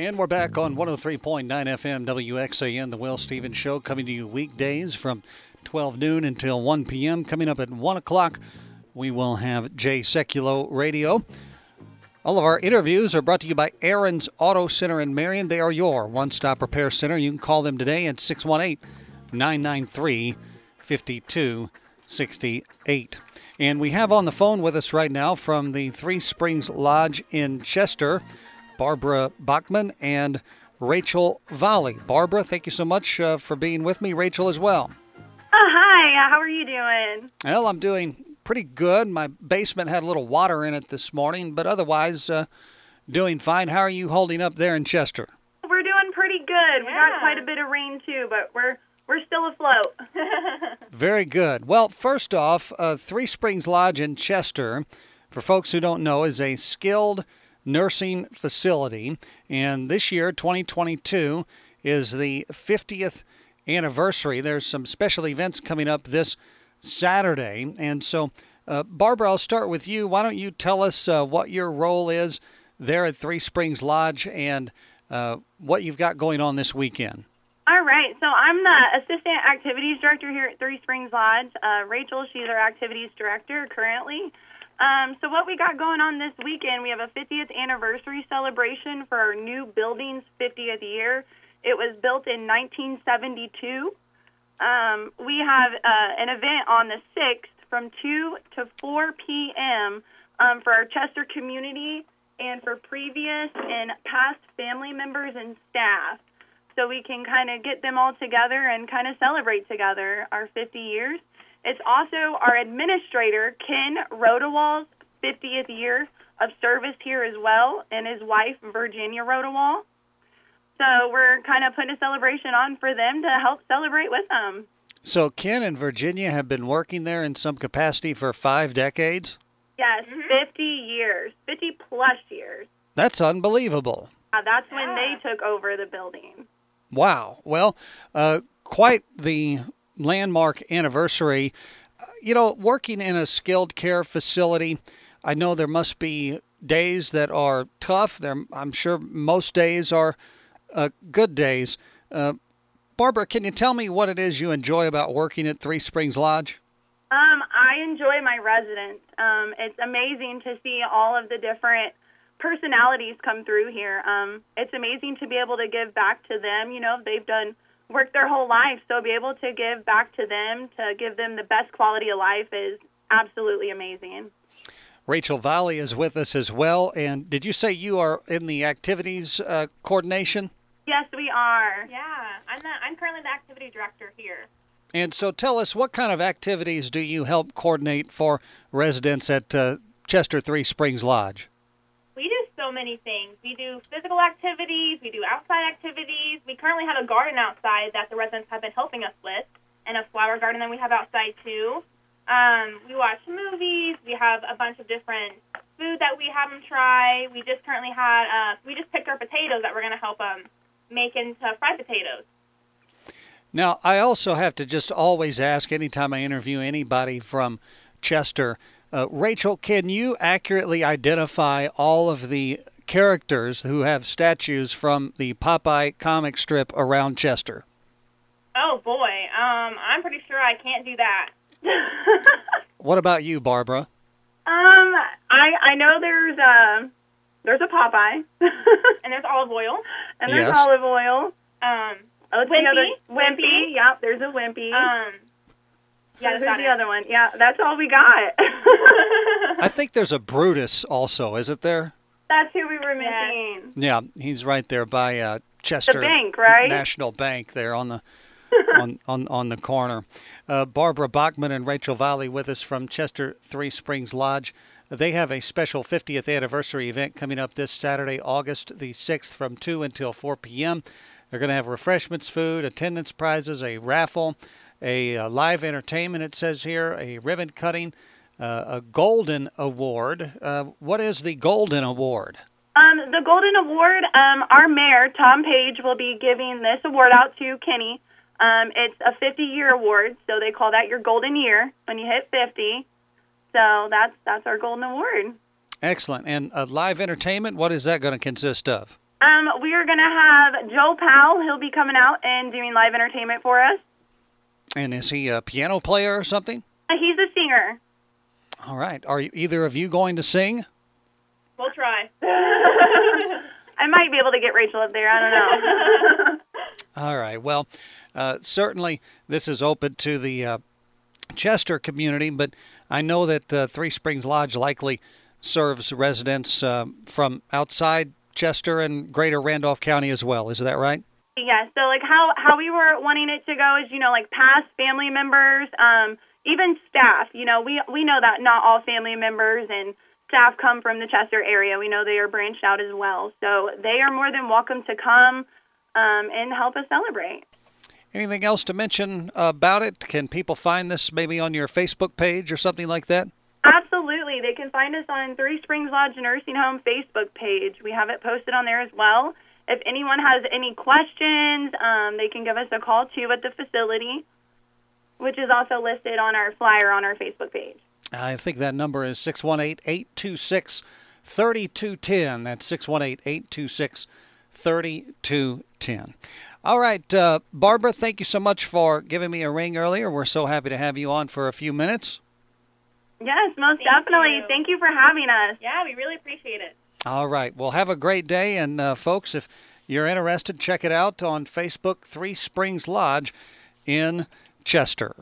And we're back on 103.9 FM WXAN, The Will Stevens Show, coming to you weekdays from 12 noon until 1 p.m. Coming up at 1 o'clock, we will have Jay Sekulow Radio. All of our interviews are brought to you by Aaron's Auto Center in Marion. They are your one stop repair center. You can call them today at 618 993 5268. And we have on the phone with us right now from the Three Springs Lodge in Chester, Barbara Baughman and Rachel Volle. Barbara, thank you so much uh, for being with me. Rachel as well. Oh, hi. How are you doing? Well, I'm doing pretty good. My basement had a little water in it this morning, but otherwise, uh, doing fine. How are you holding up there in Chester? We're doing pretty good. We got quite a bit of rain too, but we're we're still afloat. Very good. Well, first off, uh, Three Springs Lodge in Chester, for folks who don't know, is a skilled nursing facility, and this year, 2022, is the 50th anniversary. There's some special events coming up this Saturday. And so, uh, Barbara, I'll start with you. Why don't you tell us uh, what your role is there at Three Springs Lodge and uh, what you've got going on this weekend? All right. So I'm the assistant activities director here at Three Springs Lodge. Uh, Rachel, she's our activities director currently. Um, so what we got going on this weekend, we have a 50th anniversary celebration for our new building's 50th year. It was built in 1972. Um, we have uh, an event on the 6th from 2 to 4 p.m. Um, for our Chester community and for previous and past family members and staff. So we can kind of get them all together and kind of celebrate together our 50 years. It's also our administrator, Ken Rodewall's 50th year of service here as well, and his wife, Virginia Rodewall. So we're kind of putting a celebration on for them to help celebrate with them. So Ken and Virginia have been working there in some capacity for five decades? Yes, mm-hmm. 50 years, 50 plus years. That's unbelievable. Uh, that's yeah. when they took over the building. Wow. Well, uh, quite the landmark anniversary. Uh, you know, working in a skilled care facility, I know there must be days that are tough. There, I'm sure most days are uh, good days. Uh, Barbara, can you tell me what it is you enjoy about working at Three Springs Lodge? Um, I enjoy my residents. Um, it's amazing to see all of the different personalities come through here. Um, it's amazing to be able to give back to them. You know, they've done work their whole life, so be able to give back to them, to give them the best quality of life is absolutely amazing. Rachel Volle is with us as well. And did you say you are in the activities uh, coordination? Yes, we are. Yeah, I'm the, I'm currently the activity director here. And so, tell us what kind of activities do you help coordinate for residents at uh, Chester Three Springs Lodge? Many things. We do physical activities. We do outside activities. We currently have a garden outside that the residents have been helping us with, and a flower garden that we have outside too. Um, we watch movies. We have a bunch of different food that we have them try. We just currently had uh, we just picked our potatoes that we're going to help them make into fried potatoes. Now, I also have to just always ask anytime I interview anybody from Chester, uh, Rachel, can you accurately identify all of the characters who have statues from the Popeye comic strip around Chester? Oh boy, um, I'm pretty sure I can't do that. what about you, Barbara? Um, I I know there's a there's a Popeye, and there's Olive Oyl, and there's yes. Olive Oyl. Um, oh, Wimpy. Other, Wimpy. Yep, there's a Wimpy. Um, yeah, who's the it. other one? Yeah, that's all we got. I think there's a Brutus also, is it there? That's who we were missing. Yeah, he's right there by uh, Chester the bank, right? National Bank there on the on, on on the corner. Uh, Barbara Baughman and Rachel Volle with us from Chester Three Springs Lodge. They have a special 50th anniversary event coming up this Saturday, August the 6th from 2 until 4 p.m. They're going to have refreshments, food, attendance prizes, a raffle, a, a live entertainment, it says here, a ribbon cutting, uh, a Golden Award. Uh, what is the Golden Award? Um, the Golden Award, um, our mayor, Tom Page, will be giving this award out to Kenny. Um, it's a 50 year award, so they call that your golden year when you hit 50. So that's that's our golden award. Excellent. And uh, live entertainment, what is that going to consist of? Um, we are going to have Joe Powell. He'll be coming out and doing live entertainment for us. And is he a piano player or something? Uh, he's a singer. All right. Are you, either of you going to sing? We'll try. I might be able to get Rachel up there. I don't know. All right. Well, uh, certainly this is open to the uh, Chester community, but I know that uh, Three Springs Lodge likely serves residents uh, from outside Chester and greater Randolph County as well. Is that right? Yeah, so like how how we were wanting it to go is, you know, like past family members, um, even staff. You know, we we know that not all family members and staff come from the Chester area. We know they are branched out as well, so they are more than welcome to come um, and help us celebrate. Anything else to mention about it? Can people find this maybe on your Facebook page or something like that? Absolutely. They can find us on Three Springs Lodge Nursing Home Facebook page. We have it posted on there as well. If anyone has any questions, um, they can give us a call too at the facility, which is also listed on our flyer on our Facebook page. I think that number is 618 826 3210. That's 618 826 3210. All right, uh, Barbara, thank you so much for giving me a ring earlier. We're so happy to have you on for a few minutes. Yes, most Thank definitely. you. Thank you for having us. Yeah, we really appreciate it. All right. Well, have a great day. And, uh, folks, if you're interested, check it out on Facebook, Three Springs Lodge in Chester.